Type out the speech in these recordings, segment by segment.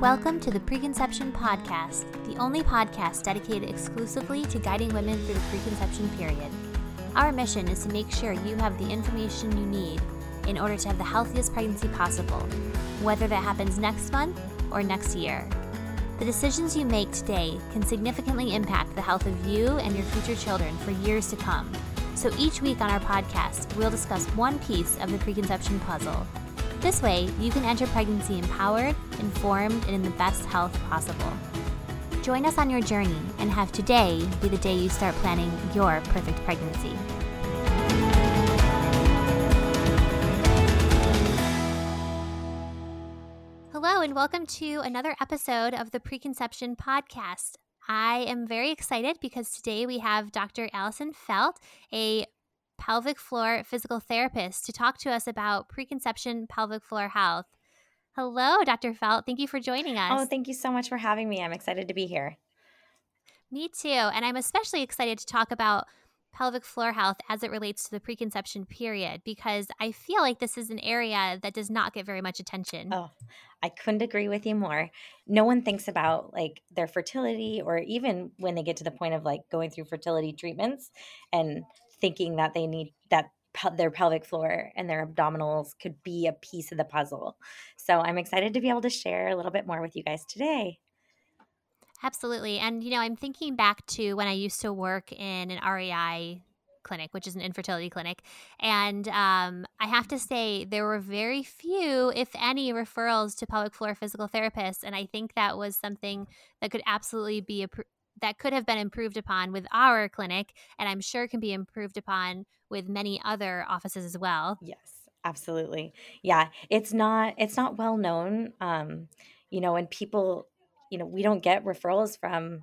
Welcome to the Preconception Podcast, the only podcast dedicated exclusively to guiding women through the preconception period. Our mission is to make sure you have the information you need in order to have the healthiest pregnancy possible, whether that happens next month or next year. The decisions you make today can significantly impact the health of you and your future children for years to come. So each week on our podcast, we'll discuss one piece of the preconception puzzle. This way, you can enter pregnancy empowered, informed, and in the best health possible. Join us on your journey and have today be the day you start planning your perfect pregnancy. Hello, and welcome to another episode of the Preconception Podcast. I am very excited because today we have Dr. Allison Feldt, a pelvic floor physical therapist, to talk to us about preconception pelvic floor health. Hello, Dr. Feldt. Thank you for joining oh, us. Oh, thank you so much for having me. I'm excited to be here. Me too. And I'm especially excited to talk about pelvic floor health as it relates to the preconception period because I feel like this is an area that does not get very much attention. Oh, I couldn't agree with you more. No one thinks about like their fertility or even when they get to the point of like going through fertility treatments and thinking that they need that their pelvic floor and their abdominals could be a piece of the puzzle. So I'm excited to be able to share a little bit more with you guys today. Absolutely. And, you know, I'm thinking back to when I used to work in an REI clinic, which is an infertility clinic. And um, I have to say, there were very few, if any, referrals to pelvic floor physical therapists. And I think that was something that could absolutely be a that could have been improved upon with our clinic and i'm sure can be improved upon with many other offices as well yes absolutely yeah it's not it's not well known um you know and people you know, we don't get referrals from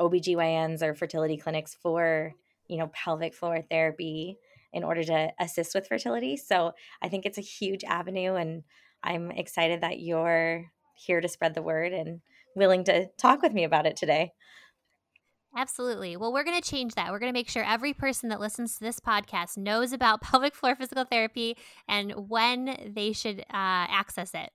OBGYNs or fertility clinics for, you know, pelvic floor therapy in order to assist with fertility. So I think it's a huge avenue and I'm excited that you're here to spread the word and willing to talk with me about it today. Absolutely. Well, we're going to change that. We're going to make sure every person that listens to this podcast knows about pelvic floor physical therapy and when they should uh, access it.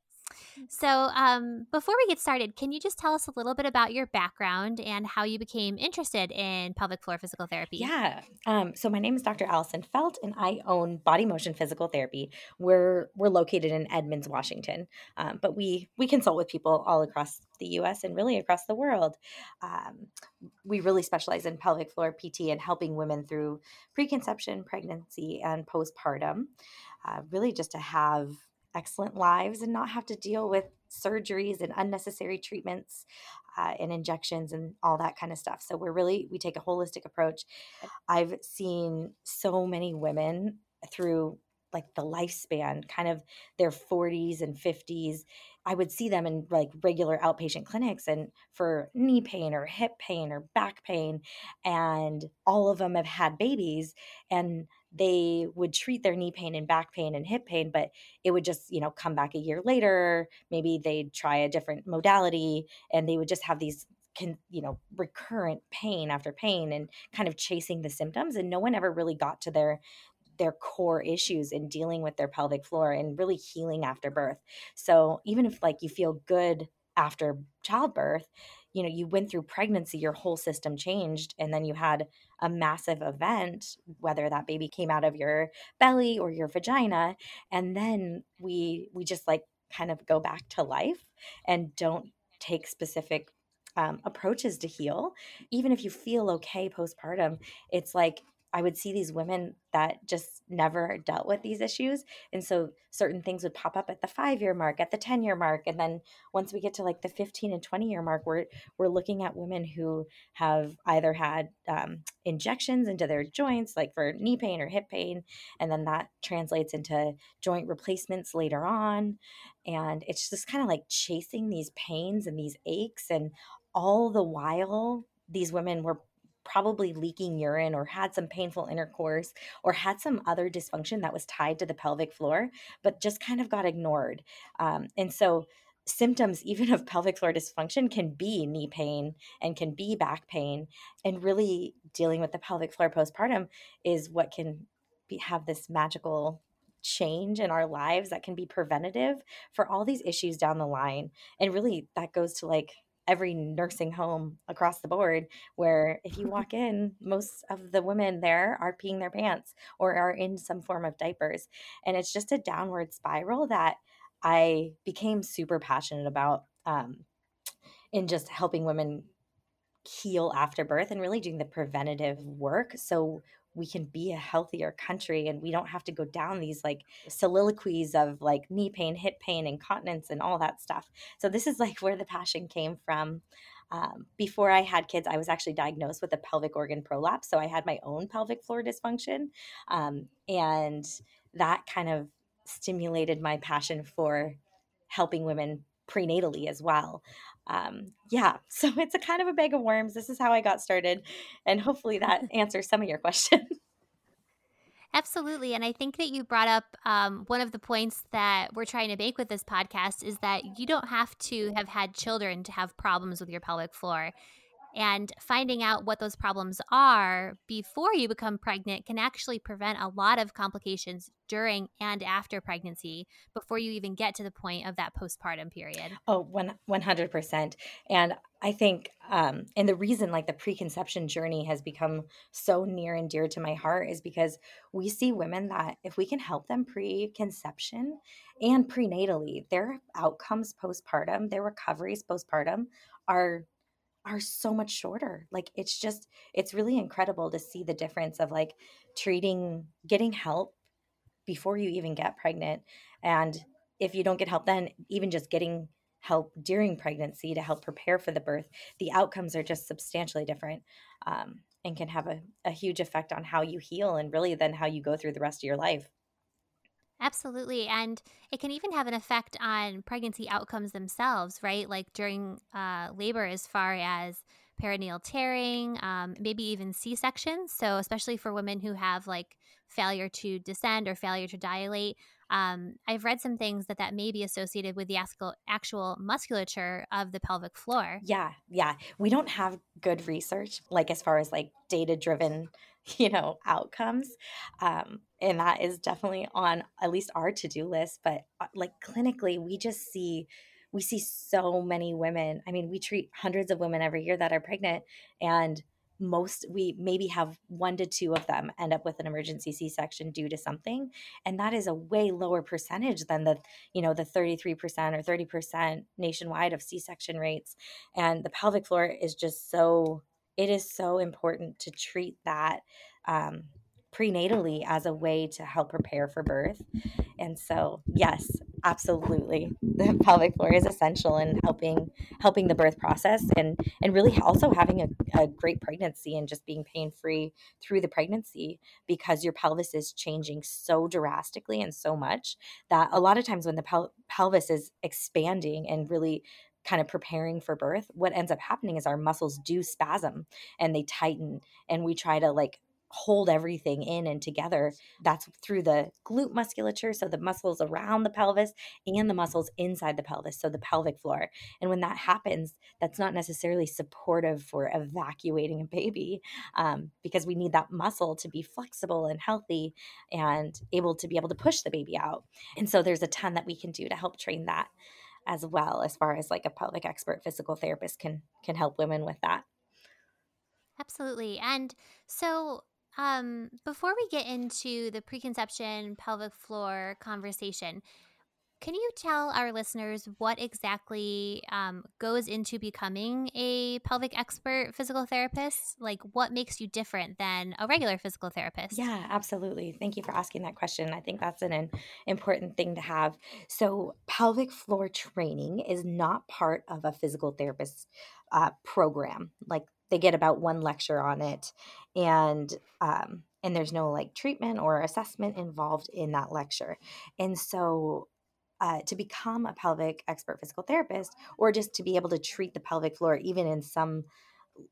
So, um, before we get started, can you just tell us a little bit about your background and how you became interested in pelvic floor physical therapy? Yeah. Um, so, my name is Dr. Allison Feldt, and I own Body Motion Physical Therapy. We're we're located in Edmonds, Washington, um, but we we consult with people all across the U.S. and really across the world. Um, we really specialize in pelvic floor PT and helping women through preconception, pregnancy, and postpartum. Uh, really, just to have excellent lives and not have to deal with surgeries and unnecessary treatments uh, and injections and all that kind of stuff. So we're really we take a holistic approach. I've seen so many women through like the lifespan kind of their 40s and 50s i would see them in like regular outpatient clinics and for knee pain or hip pain or back pain and all of them have had babies and they would treat their knee pain and back pain and hip pain but it would just you know come back a year later maybe they'd try a different modality and they would just have these can you know recurrent pain after pain and kind of chasing the symptoms and no one ever really got to their their core issues in dealing with their pelvic floor and really healing after birth. So even if like you feel good after childbirth you know you went through pregnancy your whole system changed and then you had a massive event whether that baby came out of your belly or your vagina and then we we just like kind of go back to life and don't take specific um, approaches to heal. Even if you feel okay postpartum it's like I would see these women that just never dealt with these issues. And so certain things would pop up at the five year mark, at the 10 year mark. And then once we get to like the 15 and 20 year mark, we're, we're looking at women who have either had um, injections into their joints, like for knee pain or hip pain. And then that translates into joint replacements later on. And it's just kind of like chasing these pains and these aches. And all the while, these women were probably leaking urine or had some painful intercourse or had some other dysfunction that was tied to the pelvic floor, but just kind of got ignored. Um, and so, symptoms even of pelvic floor dysfunction can be knee pain and can be back pain and really dealing with the pelvic floor postpartum is what can be, have this magical change in our lives that can be preventative for all these issues down the line. And really, that goes to like every nursing home across the board where if you walk in most of the women there are peeing their pants or are in some form of diapers. And it's just a downward spiral that i became super passionate about um, in just helping women heal after birth and really doing the preventative work. So we can be a healthier country and we don't have to go down these like soliloquies of like knee pain, hip pain, incontinence, and all that stuff. So, this is like where the passion came from. Um, before I had kids, I was actually diagnosed with a pelvic organ prolapse. So, I had my own pelvic floor dysfunction. Um, and that kind of stimulated my passion for helping women prenatally as well. Um, yeah, so it's a kind of a bag of worms. This is how I got started, and hopefully that answers some of your questions. Absolutely. And I think that you brought up um, one of the points that we're trying to make with this podcast is that you don't have to have had children to have problems with your pelvic floor. And finding out what those problems are before you become pregnant can actually prevent a lot of complications during and after pregnancy before you even get to the point of that postpartum period. Oh, 100%. And I think, um, and the reason like the preconception journey has become so near and dear to my heart is because we see women that if we can help them preconception and prenatally, their outcomes postpartum, their recoveries postpartum are are so much shorter. Like it's just it's really incredible to see the difference of like treating getting help before you even get pregnant and if you don't get help then even just getting help during pregnancy to help prepare for the birth the outcomes are just substantially different um, and can have a, a huge effect on how you heal and really then how you go through the rest of your life Absolutely. And it can even have an effect on pregnancy outcomes themselves, right? Like during uh, labor, as far as perineal tearing, um, maybe even C sections. So, especially for women who have like failure to descend or failure to dilate, um, I've read some things that that may be associated with the actual, actual musculature of the pelvic floor. Yeah, yeah. We don't have good research, like as far as like data driven you know outcomes um, and that is definitely on at least our to-do list but uh, like clinically we just see we see so many women i mean we treat hundreds of women every year that are pregnant and most we maybe have one to two of them end up with an emergency c-section due to something and that is a way lower percentage than the you know the 33% or 30% nationwide of c-section rates and the pelvic floor is just so it is so important to treat that um, prenatally as a way to help prepare for birth. And so, yes, absolutely, the pelvic floor is essential in helping helping the birth process and and really also having a, a great pregnancy and just being pain free through the pregnancy because your pelvis is changing so drastically and so much that a lot of times when the pel- pelvis is expanding and really kind of preparing for birth, what ends up happening is our muscles do spasm and they tighten, and we try to like hold everything in and together. That's through the glute musculature, so the muscles around the pelvis and the muscles inside the pelvis, so the pelvic floor. And when that happens, that's not necessarily supportive for evacuating a baby um, because we need that muscle to be flexible and healthy and able to be able to push the baby out. And so there's a ton that we can do to help train that as well as far as like a pelvic expert physical therapist can can help women with that absolutely and so um before we get into the preconception pelvic floor conversation can you tell our listeners what exactly um, goes into becoming a pelvic expert physical therapist? Like, what makes you different than a regular physical therapist? Yeah, absolutely. Thank you for asking that question. I think that's an, an important thing to have. So, pelvic floor training is not part of a physical therapist uh, program. Like, they get about one lecture on it, and um, and there's no like treatment or assessment involved in that lecture. And so uh, to become a pelvic expert physical therapist or just to be able to treat the pelvic floor even in some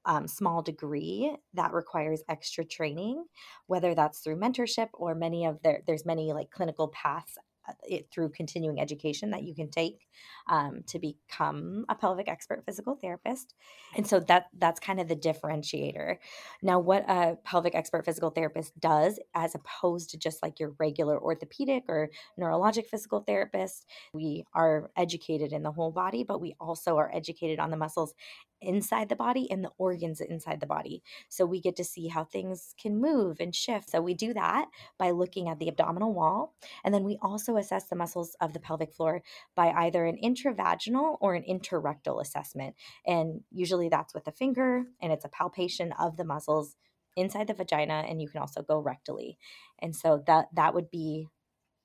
um, small degree that requires extra training whether that's through mentorship or many of their there's many like clinical paths it through continuing education that you can take um, to become a pelvic expert physical therapist. And so that that's kind of the differentiator. Now what a pelvic expert physical therapist does as opposed to just like your regular orthopedic or neurologic physical therapist we are educated in the whole body but we also are educated on the muscles inside the body and the organs inside the body. So we get to see how things can move and shift. So we do that by looking at the abdominal wall. And then we also assess the muscles of the pelvic floor by either an intravaginal or an interrectal assessment. And usually that's with a finger and it's a palpation of the muscles inside the vagina and you can also go rectally. And so that that would be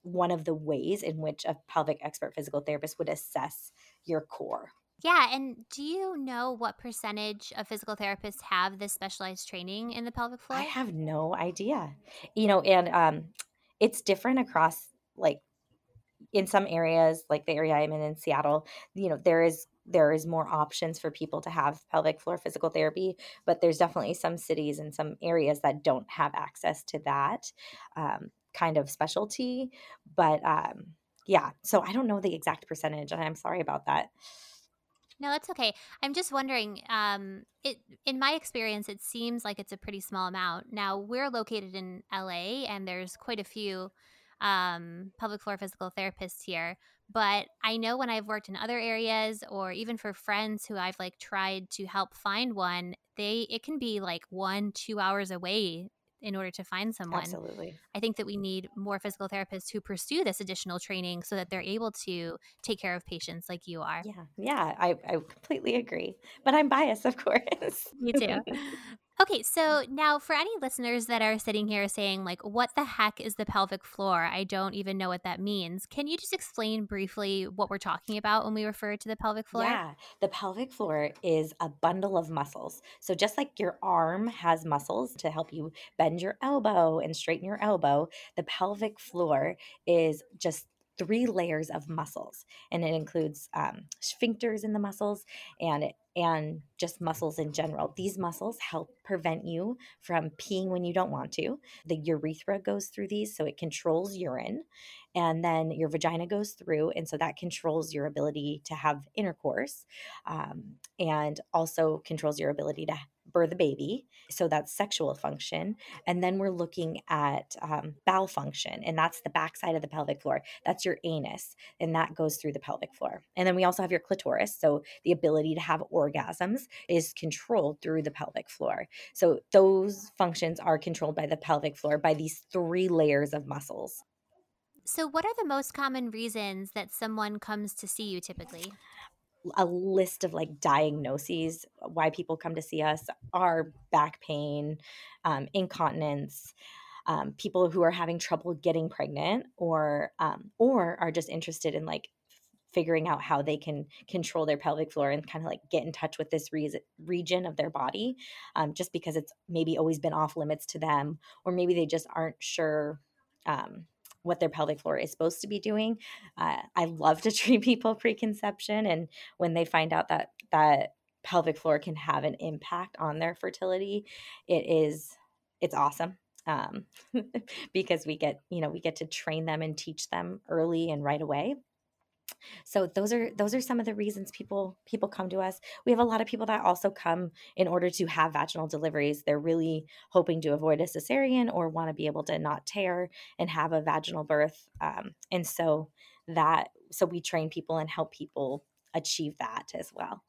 one of the ways in which a pelvic expert physical therapist would assess your core. Yeah, and do you know what percentage of physical therapists have this specialized training in the pelvic floor? I have no idea. You know, and um it's different across like in some areas like the area I'm in in Seattle, you know, there is there is more options for people to have pelvic floor physical therapy, but there's definitely some cities and some areas that don't have access to that um, kind of specialty. But um, yeah, so I don't know the exact percentage, and I'm sorry about that. No, that's okay. I'm just wondering. Um, it in my experience, it seems like it's a pretty small amount. Now we're located in LA, and there's quite a few um, pelvic floor physical therapists here. But I know when I've worked in other areas, or even for friends who I've like tried to help find one, they it can be like one two hours away in order to find someone. Absolutely. I think that we need more physical therapists who pursue this additional training so that they're able to take care of patients like you are. Yeah. Yeah. I, I completely agree. But I'm biased, of course. Me too. Okay, so now for any listeners that are sitting here saying, like, what the heck is the pelvic floor? I don't even know what that means. Can you just explain briefly what we're talking about when we refer to the pelvic floor? Yeah, the pelvic floor is a bundle of muscles. So, just like your arm has muscles to help you bend your elbow and straighten your elbow, the pelvic floor is just three layers of muscles and it includes um, sphincters in the muscles and and just muscles in general. These muscles help prevent you from peeing when you don't want to. The urethra goes through these so it controls urine and then your vagina goes through and so that controls your ability to have intercourse um, and also controls your ability to birth a baby. So that's sexual function. And then we're looking at um, bowel function, and that's the backside of the pelvic floor. That's your anus, and that goes through the pelvic floor. And then we also have your clitoris. So the ability to have orgasms is controlled through the pelvic floor. So those functions are controlled by the pelvic floor by these three layers of muscles. So, what are the most common reasons that someone comes to see you typically? A list of like diagnoses why people come to see us are back pain um, incontinence um, people who are having trouble getting pregnant or um, or are just interested in like figuring out how they can control their pelvic floor and kind of like get in touch with this re- region of their body um, just because it's maybe always been off limits to them or maybe they just aren't sure um, what their pelvic floor is supposed to be doing. Uh, I love to treat people preconception, and when they find out that that pelvic floor can have an impact on their fertility, it is it's awesome um, because we get you know we get to train them and teach them early and right away so those are those are some of the reasons people people come to us. We have a lot of people that also come in order to have vaginal deliveries. They're really hoping to avoid a cesarean or want to be able to not tear and have a vaginal birth um, and so that so we train people and help people achieve that as well.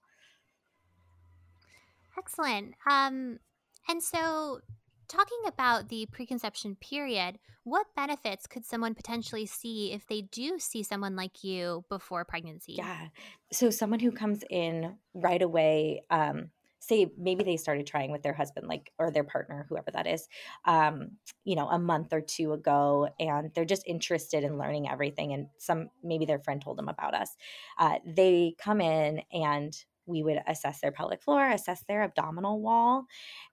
Excellent. Um and so Talking about the preconception period, what benefits could someone potentially see if they do see someone like you before pregnancy? Yeah. So, someone who comes in right away, um, say maybe they started trying with their husband, like, or their partner, whoever that is, um, you know, a month or two ago, and they're just interested in learning everything. And some, maybe their friend told them about us. Uh, they come in and we would assess their pelvic floor, assess their abdominal wall,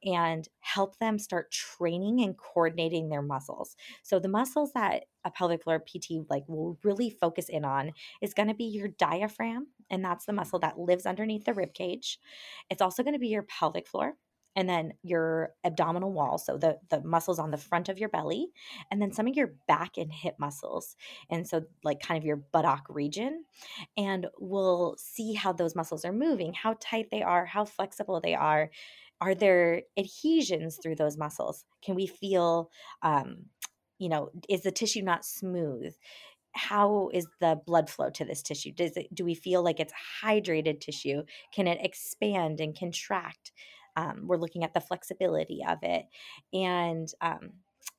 and help them start training and coordinating their muscles. So the muscles that a pelvic floor PT like will really focus in on is going to be your diaphragm, and that's the muscle that lives underneath the rib cage. It's also going to be your pelvic floor, and then your abdominal wall so the the muscles on the front of your belly and then some of your back and hip muscles and so like kind of your buttock region and we'll see how those muscles are moving how tight they are how flexible they are. Are there adhesions through those muscles? Can we feel um, you know is the tissue not smooth? How is the blood flow to this tissue? Does it do we feel like it's hydrated tissue? Can it expand and contract um, we're looking at the flexibility of it. And um,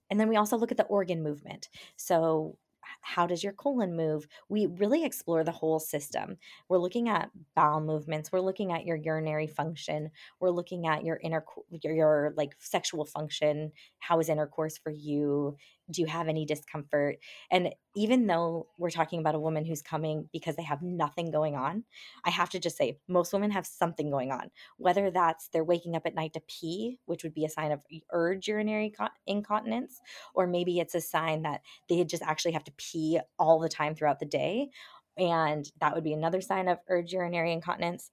and then we also look at the organ movement. So how does your colon move? We really explore the whole system. We're looking at bowel movements. We're looking at your urinary function. We're looking at your inner your, your like sexual function. How is intercourse for you do you have any discomfort? And even though we're talking about a woman who's coming because they have nothing going on i have to just say most women have something going on whether that's they're waking up at night to pee which would be a sign of urge urinary incontinence or maybe it's a sign that they just actually have to pee all the time throughout the day and that would be another sign of urge urinary incontinence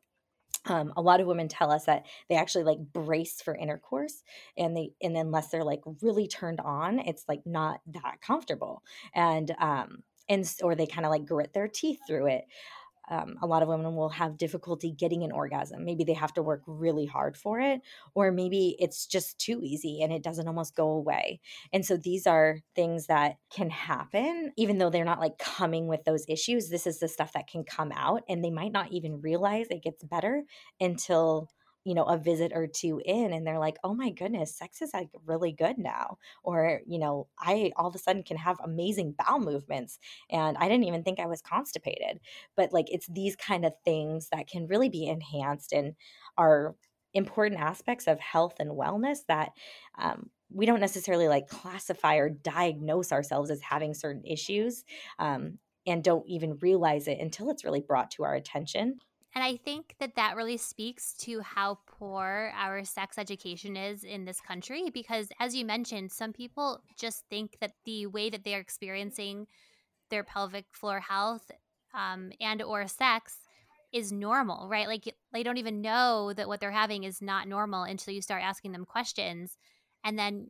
um, a lot of women tell us that they actually like brace for intercourse and they and unless they're like really turned on it's like not that comfortable. And um and or they kind of like grit their teeth through it um, a lot of women will have difficulty getting an orgasm. Maybe they have to work really hard for it, or maybe it's just too easy and it doesn't almost go away. And so these are things that can happen, even though they're not like coming with those issues. This is the stuff that can come out, and they might not even realize it gets better until you know a visit or two in and they're like oh my goodness sex is like really good now or you know i all of a sudden can have amazing bowel movements and i didn't even think i was constipated. But like it's these kind of things that can really be enhanced and are important aspects of health and wellness that um, we don't necessarily like classify or diagnose ourselves as having certain issues um, and don't even realize it until it's really brought to our attention and I think that that really speaks to how poor our sex education is in this country because, as you mentioned, some people just think that the way that they're experiencing their pelvic floor health um, and or sex is normal, right? Like they don't even know that what they're having is not normal until you start asking them questions, and then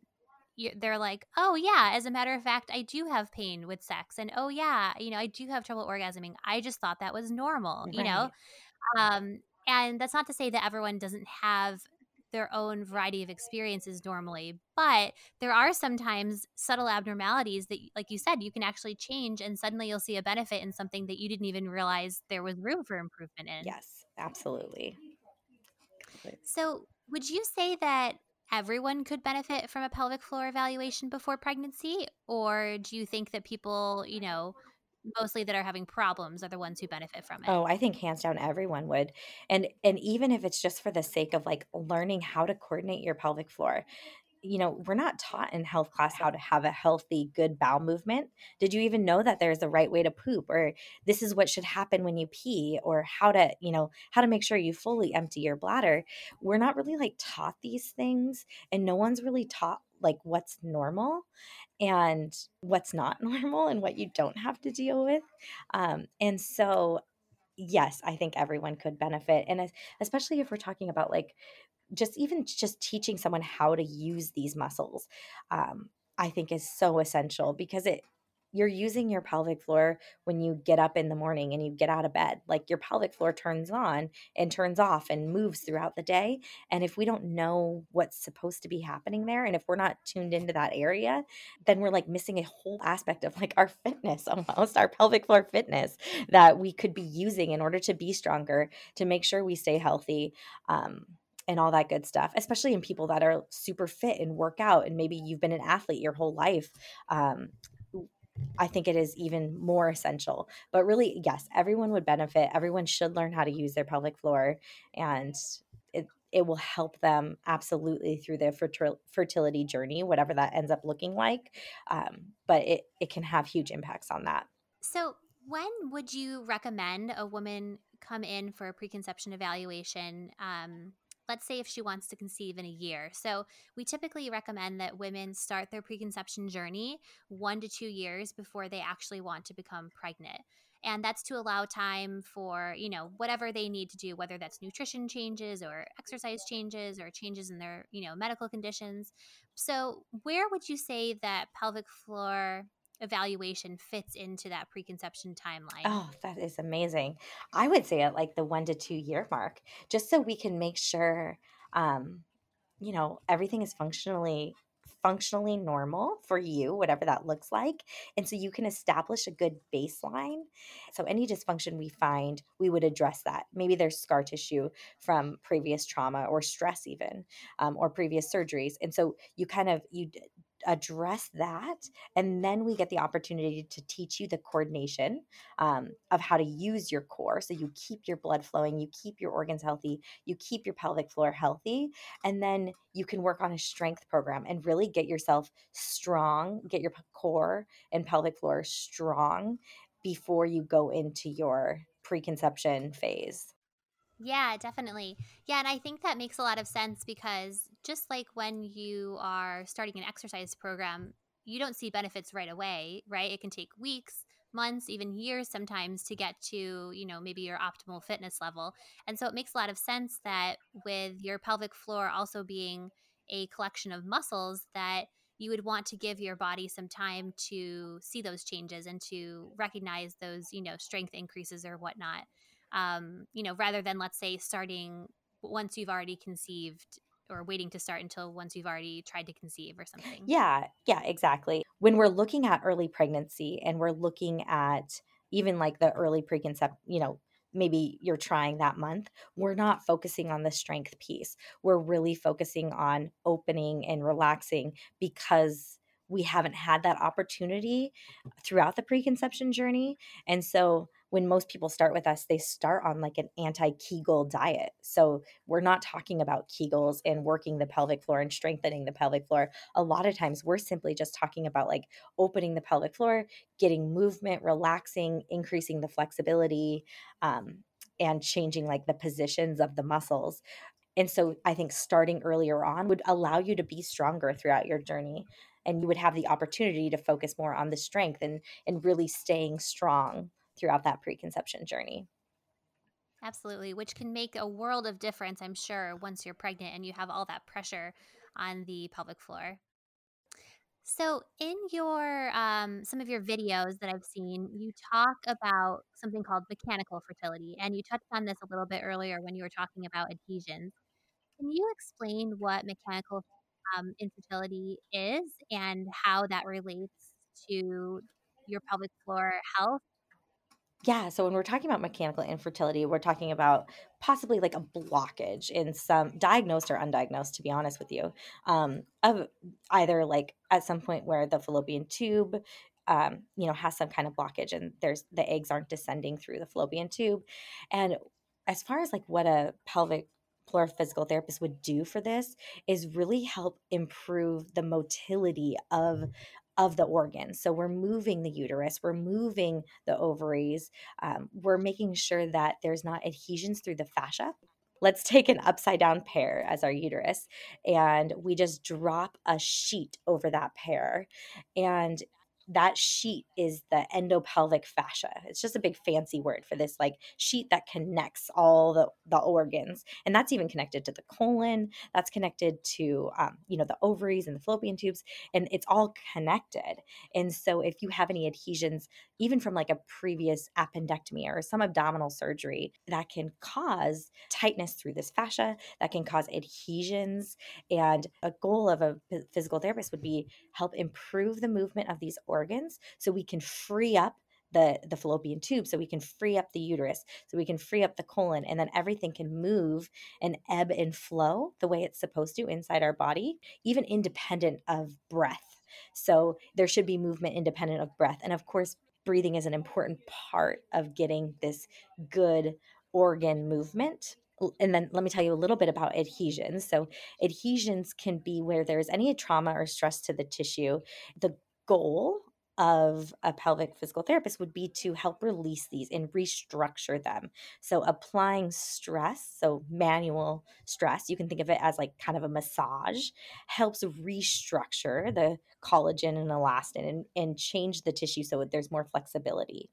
they're like, "Oh yeah, as a matter of fact, I do have pain with sex, and oh yeah, you know, I do have trouble orgasming. I just thought that was normal, right. you know." Um, and that's not to say that everyone doesn't have their own variety of experiences normally, but there are sometimes subtle abnormalities that, like you said, you can actually change and suddenly you'll see a benefit in something that you didn't even realize there was room for improvement in. Yes, absolutely. So, would you say that everyone could benefit from a pelvic floor evaluation before pregnancy? Or do you think that people, you know, mostly that are having problems are the ones who benefit from it. Oh, I think hands down everyone would. And and even if it's just for the sake of like learning how to coordinate your pelvic floor. You know, we're not taught in health class how to have a healthy, good bowel movement. Did you even know that there's a right way to poop or this is what should happen when you pee or how to, you know, how to make sure you fully empty your bladder? We're not really like taught these things and no one's really taught like what's normal and what's not normal and what you don't have to deal with. Um, and so, yes, I think everyone could benefit. And especially if we're talking about like just even just teaching someone how to use these muscles, um, I think is so essential because it you're using your pelvic floor when you get up in the morning and you get out of bed. Like your pelvic floor turns on and turns off and moves throughout the day. And if we don't know what's supposed to be happening there, and if we're not tuned into that area, then we're like missing a whole aspect of like our fitness almost, our pelvic floor fitness that we could be using in order to be stronger, to make sure we stay healthy. Um, and all that good stuff, especially in people that are super fit and work out, and maybe you've been an athlete your whole life. Um, I think it is even more essential. But really, yes, everyone would benefit. Everyone should learn how to use their pelvic floor, and it it will help them absolutely through their fertility journey, whatever that ends up looking like. Um, but it it can have huge impacts on that. So, when would you recommend a woman come in for a preconception evaluation? Um, let's say if she wants to conceive in a year. So, we typically recommend that women start their preconception journey one to two years before they actually want to become pregnant. and that's to allow time for you know whatever they need to do whether that's nutrition changes or exercise changes or changes in their you know medical conditions so where would you say that pelvic floor evaluation fits into that preconception timeline Oh, that is amazing. I would say at like the one to two year mark, just so we can make sure, um, you know, everything is functionally functionally normal for you, whatever that looks like. And so you can establish a good baseline. So any dysfunction we find, we would address that. Maybe there's scar tissue from previous trauma or stress even, um, or previous surgeries. And so you kind of you address that and then we get the opportunity to teach you the coordination um, of how to use your core. So you keep your blood flowing you keep your organs healthy you keep your pelvic floor healthy and then you can work on a strength program and really get yourself strong get your core and pelvic floor strong before you go into your preconception phase Yeah, definitely. Yeah, and I think that makes a lot of sense because just like when you are starting an exercise program, you don't see benefits right away, right? It can take weeks, months, even years sometimes to get to, you know, maybe your optimal fitness level. And so it makes a lot of sense that with your pelvic floor also being a collection of muscles that you would want to give your body some time to see those changes and to recognize those, you know, strength increases or whatnot um, you know, rather than let's say starting once you've already conceived or waiting to start until once you've already tried to conceive or something. Yeah, yeah, exactly. When we're looking at early pregnancy and we're looking at even like the early preconcept, you know, maybe you're trying that month, we're not focusing on the strength piece. We're really focusing on opening and relaxing because we haven't had that opportunity throughout the preconception journey. And so when most people start with us, they start on like an anti Kegel diet. So we're not talking about Kegels and working the pelvic floor and strengthening the pelvic floor. A lot of times we're simply just talking about like opening the pelvic floor, getting movement, relaxing, increasing the flexibility, um, and changing like the positions of the muscles. And so I think starting earlier on would allow you to be stronger throughout your journey and you would have the opportunity to focus more on the strength and and really staying strong throughout that preconception journey. Absolutely, which can make a world of difference, I'm sure, once you're pregnant and you have all that pressure on the pelvic floor. So, in your um, some of your videos that I've seen, you talk about something called mechanical fertility, and you touched on this a little bit earlier when you were talking about adhesions. Can you explain what mechanical um, infertility is and how that relates to your pelvic floor health? Yeah, so when we're talking about mechanical infertility, we're talking about possibly like a blockage in some diagnosed or undiagnosed, to be honest with you, um, of either like at some point where the fallopian tube, um, you know, has some kind of blockage and there's the eggs aren't descending through the fallopian tube. And as far as like what a pelvic floor physical therapist would do for this is really help improve the motility of of the organs. So we're moving the uterus, we're moving the ovaries, um, we're making sure that there's not adhesions through the fascia. Let's take an upside down pear as our uterus, and we just drop a sheet over that pear. And that sheet is the endopelvic fascia. It's just a big fancy word for this like sheet that connects all the, the organs. And that's even connected to the colon, that's connected to, um, you know, the ovaries and the fallopian tubes, and it's all connected. And so if you have any adhesions, even from like a previous appendectomy or some abdominal surgery, that can cause tightness through this fascia, that can cause adhesions. And a goal of a physical therapist would be help improve the movement of these organs so we can free up the the fallopian tube so we can free up the uterus so we can free up the colon and then everything can move and ebb and flow the way it's supposed to inside our body even independent of breath so there should be movement independent of breath and of course breathing is an important part of getting this good organ movement and then let me tell you a little bit about adhesions. So, adhesions can be where there's any trauma or stress to the tissue. The goal of a pelvic physical therapist would be to help release these and restructure them. So, applying stress, so manual stress, you can think of it as like kind of a massage, helps restructure the collagen and elastin and, and change the tissue so there's more flexibility.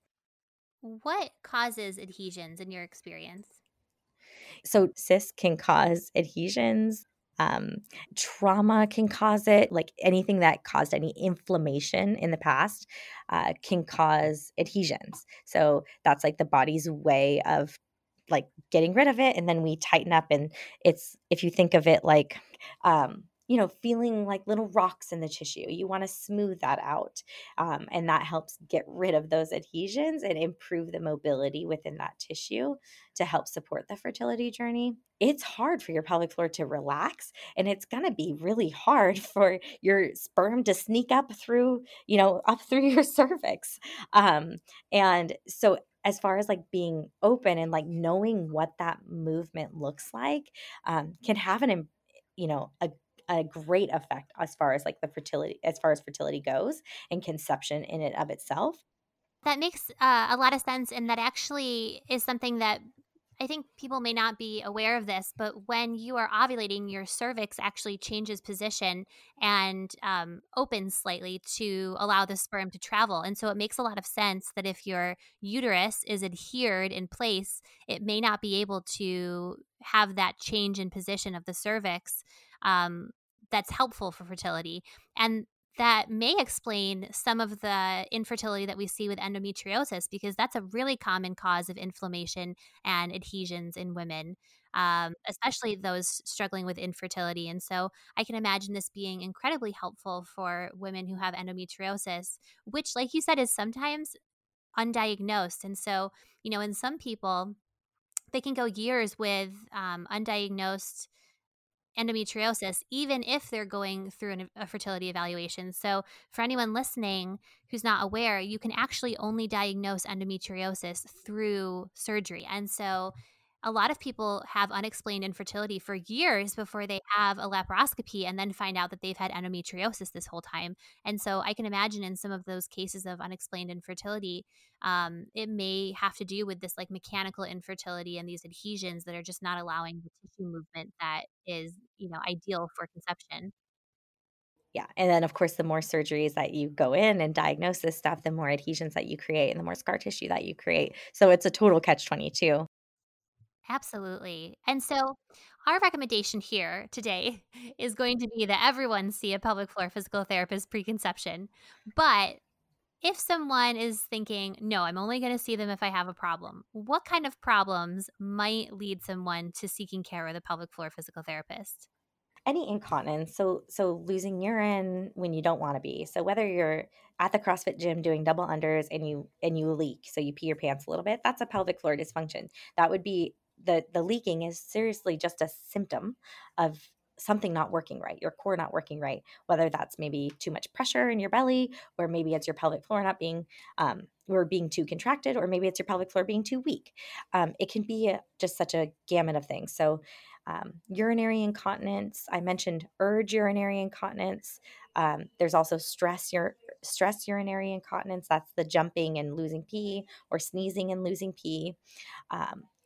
What causes adhesions in your experience? So, cysts can cause adhesions. Um, trauma can cause it, like anything that caused any inflammation in the past uh, can cause adhesions. So, that's like the body's way of like getting rid of it. And then we tighten up. And it's, if you think of it like, um, you know, feeling like little rocks in the tissue. You want to smooth that out. Um, and that helps get rid of those adhesions and improve the mobility within that tissue to help support the fertility journey. It's hard for your pelvic floor to relax, and it's going to be really hard for your sperm to sneak up through, you know, up through your cervix. Um, and so as far as like being open and like knowing what that movement looks like um, can have an you know a a great effect as far as like the fertility as far as fertility goes and conception in and of itself that makes uh, a lot of sense and that actually is something that I think people may not be aware of this, but when you are ovulating, your cervix actually changes position and um, opens slightly to allow the sperm to travel. And so it makes a lot of sense that if your uterus is adhered in place, it may not be able to have that change in position of the cervix um, that's helpful for fertility. And that may explain some of the infertility that we see with endometriosis because that's a really common cause of inflammation and adhesions in women, um, especially those struggling with infertility. And so I can imagine this being incredibly helpful for women who have endometriosis, which, like you said, is sometimes undiagnosed. And so, you know, in some people, they can go years with um, undiagnosed endometriosis, even if they're going through an, a fertility evaluation. So, for anyone listening who's not aware, you can actually only diagnose endometriosis through surgery. And so, a lot of people have unexplained infertility for years before they have a laparoscopy and then find out that they've had endometriosis this whole time. And so I can imagine in some of those cases of unexplained infertility, um, it may have to do with this like mechanical infertility and these adhesions that are just not allowing the tissue movement that is, you know, ideal for conception. Yeah. And then, of course, the more surgeries that you go in and diagnose this stuff, the more adhesions that you create and the more scar tissue that you create. So it's a total catch 22. Absolutely. And so, our recommendation here today is going to be that everyone see a pelvic floor physical therapist preconception. But if someone is thinking, no, I'm only going to see them if I have a problem, what kind of problems might lead someone to seeking care with a pelvic floor physical therapist? any incontinence so so losing urine when you don't want to be so whether you're at the crossfit gym doing double unders and you and you leak so you pee your pants a little bit that's a pelvic floor dysfunction that would be the the leaking is seriously just a symptom of something not working right, your core not working right, whether that's maybe too much pressure in your belly, or maybe it's your pelvic floor not being um, or being too contracted, or maybe it's your pelvic floor being too weak. Um, it can be a, just such a gamut of things. So, um, urinary incontinence, I mentioned urge urinary incontinence. Um, there's also stress ur- stress urinary incontinence. That's the jumping and losing pee, or sneezing and losing pee.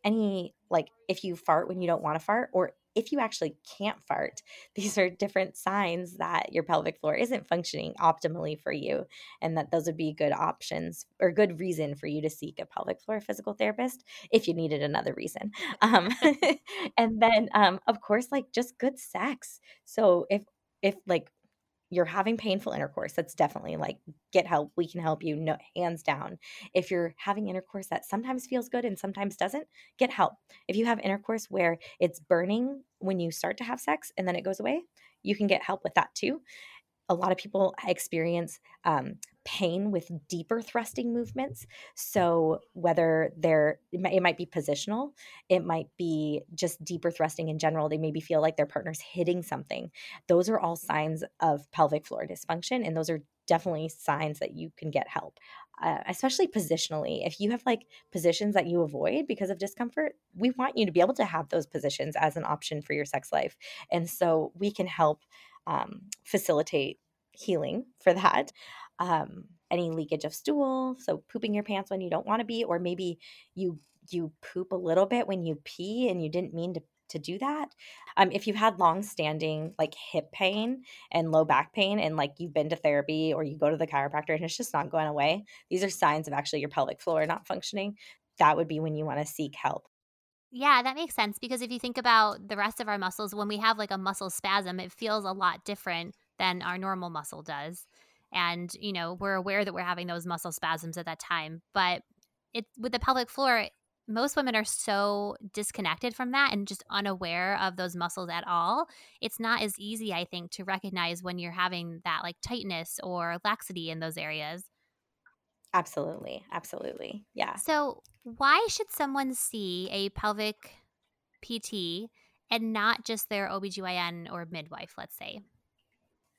Any like if you fart when you don't want to fart or if you actually can't fart these are different signs that your pelvic floor isn't functioning optimally for you and that those would be good options or good reason for you to seek a pelvic floor physical therapist if you needed another reason. Um, and then um, of course like just good sex. So if if like you're having painful intercourse, that's definitely like get help. We can help you, no, hands down. If you're having intercourse that sometimes feels good and sometimes doesn't, get help. If you have intercourse where it's burning when you start to have sex and then it goes away, you can get help with that too a lot of people experience um, pain with deeper thrusting movements. So whether they're it might, it might, be positional, it might be just deeper thrusting in general. They maybe feel like their partner's hitting something. Those are all signs of pelvic floor dysfunction, and those are definitely signs that you can get help. Uh, especially positionally. If you have like positions that you avoid because of discomfort, we want you to be able to have those positions as an option for your sex life. And so we can help um, facilitate healing for that. Um, any leakage of stool, so pooping your pants when you don't want to be, or maybe you you poop a little bit when you pee and you didn't mean to to do that. Um, if you've had long standing like hip pain and low back pain, and like you've been to therapy or you go to the chiropractor and it's just not going away, these are signs of actually your pelvic floor not functioning. That would be when you want to seek help. Yeah, that makes sense because if you think about the rest of our muscles, when we have like a muscle spasm, it feels a lot different than our normal muscle does. And, you know, we're aware that we're having those muscle spasms at that time. But it with the pelvic floor, most women are so disconnected from that and just unaware of those muscles at all. It's not as easy, I think, to recognize when you're having that like tightness or laxity in those areas. Absolutely. Absolutely. Yeah. So, why should someone see a pelvic PT and not just their OBGYN or midwife, let's say?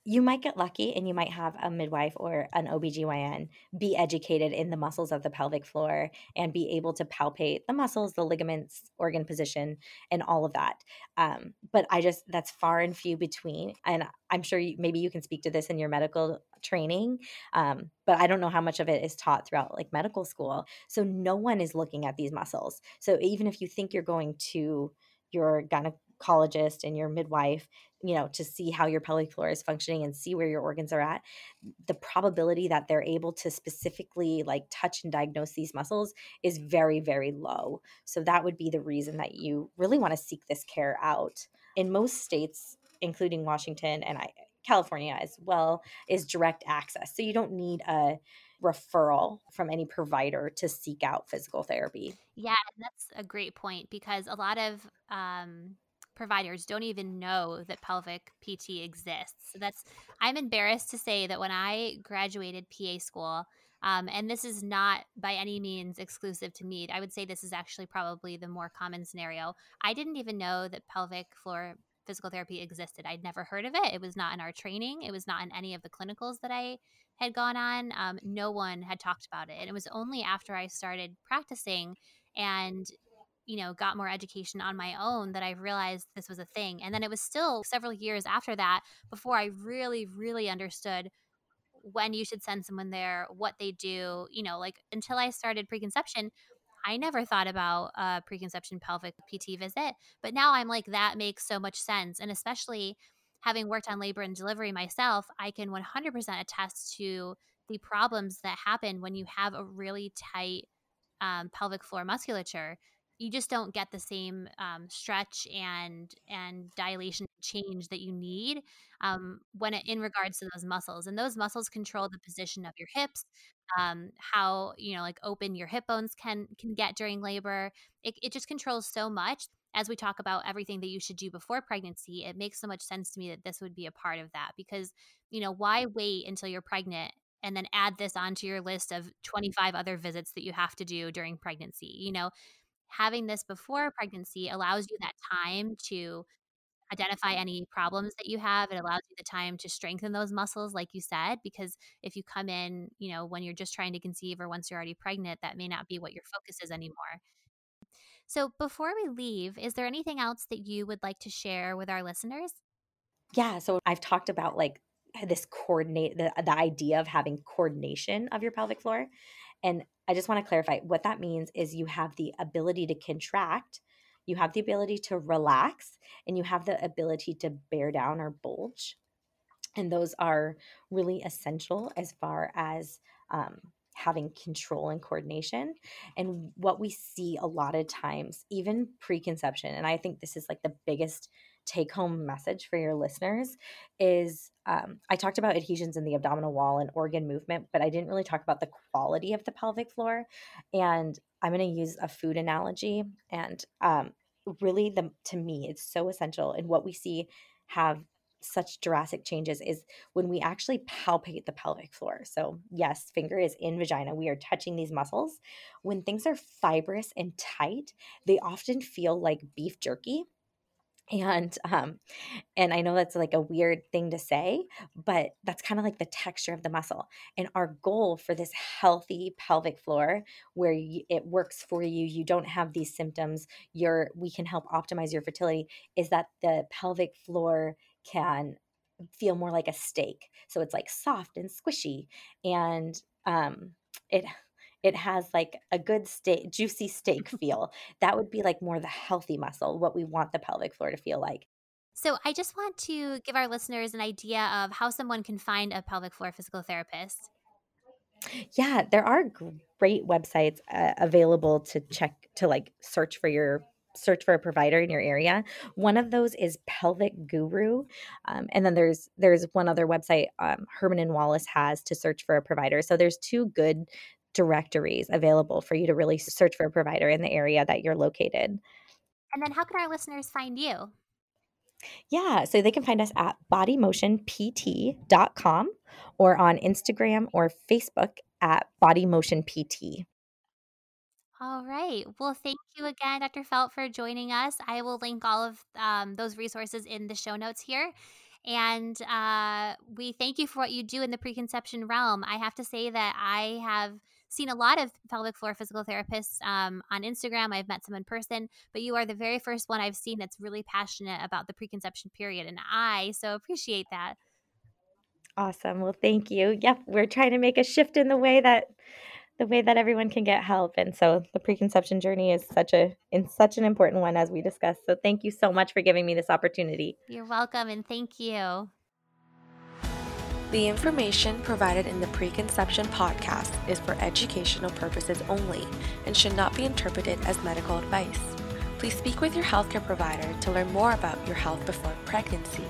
You might get lucky and you might have a midwife or an OBGYN be educated in the muscles of the pelvic floor and be able to palpate the muscles, the ligaments, organ position, and all of that. Um, but I just, that's far and few between. And I'm sure you, maybe you can speak to this in your medical training, um, but I don't know how much of it is taught throughout like medical school. So no one is looking at these muscles. So even if you think you're going to your gynecologist and your midwife you know to see how your pelvic floor is functioning and see where your organs are at the probability that they're able to specifically like touch and diagnose these muscles is very very low. So that would be the reason that you really want to seek this care out. In most states including washington and I, california as well is direct access. So you don't need a referral from any provider to seek out physical therapy. Yeah that's a great point because a lot of um providers don't even know that pelvic PT exists. So that's I'm embarrassed to say that when I graduated PA school, um, and this is not by any means exclusive to me. I would say this is actually probably the more common scenario. I didn't even know that pelvic floor physical therapy existed. I'd never heard of it. It was not in our training. It was not in any of the clinicals that I had gone on. Um, no one had talked about it. And it was only after I started practicing and you know, got more education on my own that I realized this was a thing. And then it was still several years after that before I really, really understood when you should send someone there, what they do, you know, like until I started preconception, I never thought about a preconception pelvic PT visit. But now I'm like, that makes so much sense. And especially having worked on labor and delivery myself, I can 100% attest to the problems that happen when you have a really tight um, pelvic floor musculature you just don't get the same um, stretch and and dilation change that you need um, when it, in regards to those muscles and those muscles control the position of your hips um, how you know like open your hip bones can can get during labor. It, it just controls so much. As we talk about everything that you should do before pregnancy it makes so much sense to me that this would be a part of that because you know why wait until you're pregnant and then add this onto your list of 25 other visits that you have to do during pregnancy you know having this before pregnancy allows you that mm-hmm. time to identify any problems that you have. It allows you the time to strengthen those muscles, like you said, because if you come in, you know, when you're just trying to conceive or once you're already pregnant, that may not be what your focus is anymore. So, before we leave, is there anything else that you would like to share with our listeners? Yeah. So, I've talked about like this coordinate the, the idea of having coordination of your pelvic floor and I just want to clarify what that means is you have the ability to contract, you have the ability to relax, and you have the ability to bear down or bulge. And those are really essential as far as um, having control and coordination. And what we see a lot of times, even preconception, and I think this is like the biggest take home message for your listeners is um, I talked about adhesions in the abdominal wall and organ movement, but I didn't really talk about the quality of the pelvic floor. And I'm going to use a food analogy. And um, really, the to me, it's so essential. And what we see have such drastic changes is when we actually palpate the pelvic floor. So, yes, finger is in vagina. We are touching these muscles. When things are fibrous and tight, they often feel like beef jerky and um and i know that's like a weird thing to say but that's kind of like the texture of the muscle and our goal for this healthy pelvic floor where you, it works for you you don't have these symptoms you're we can help optimize your fertility is that the pelvic floor can feel more like a steak. So it's like soft and squishy and um it it has like a good steak, juicy steak feel. That would be like more the healthy muscle, what we want the pelvic floor to feel like. So, I just want to give our listeners an idea of how someone can find a pelvic floor physical therapist. Yeah, there are great websites uh, available to check to like search for your search for a provider in your area. One of those is Pelvic Guru, um, and then there's there's one other website um, Herman and Wallace has to search for a provider. So there's two good directories available for you to really search for a provider in the area that you're located. And then, how can our listeners find you? Yeah, so they can find us at bodymotionpt.com or on Instagram or Facebook at bodymotionpt. All right. Well, thank you again, Dr. Feldt, for joining us. I will link all of um, those resources in the show notes here. And uh, we thank you for what you do in the preconception realm. I have to say that I have seen a lot of pelvic floor physical therapists um, on Instagram. I've met some in person, but you are the very first one I've seen that's really passionate about the preconception period. And I so appreciate that. Awesome. Well, thank you. Yep, we're trying to make a shift in the way that the way that everyone can get help and so the preconception journey is such a in such an important one as we discussed so thank you so much for giving me this opportunity you're welcome and thank you the information provided in the Preconception podcast is for educational purposes only and should not be interpreted as medical advice. Please speak with your healthcare provider to learn more about your health before pregnancy.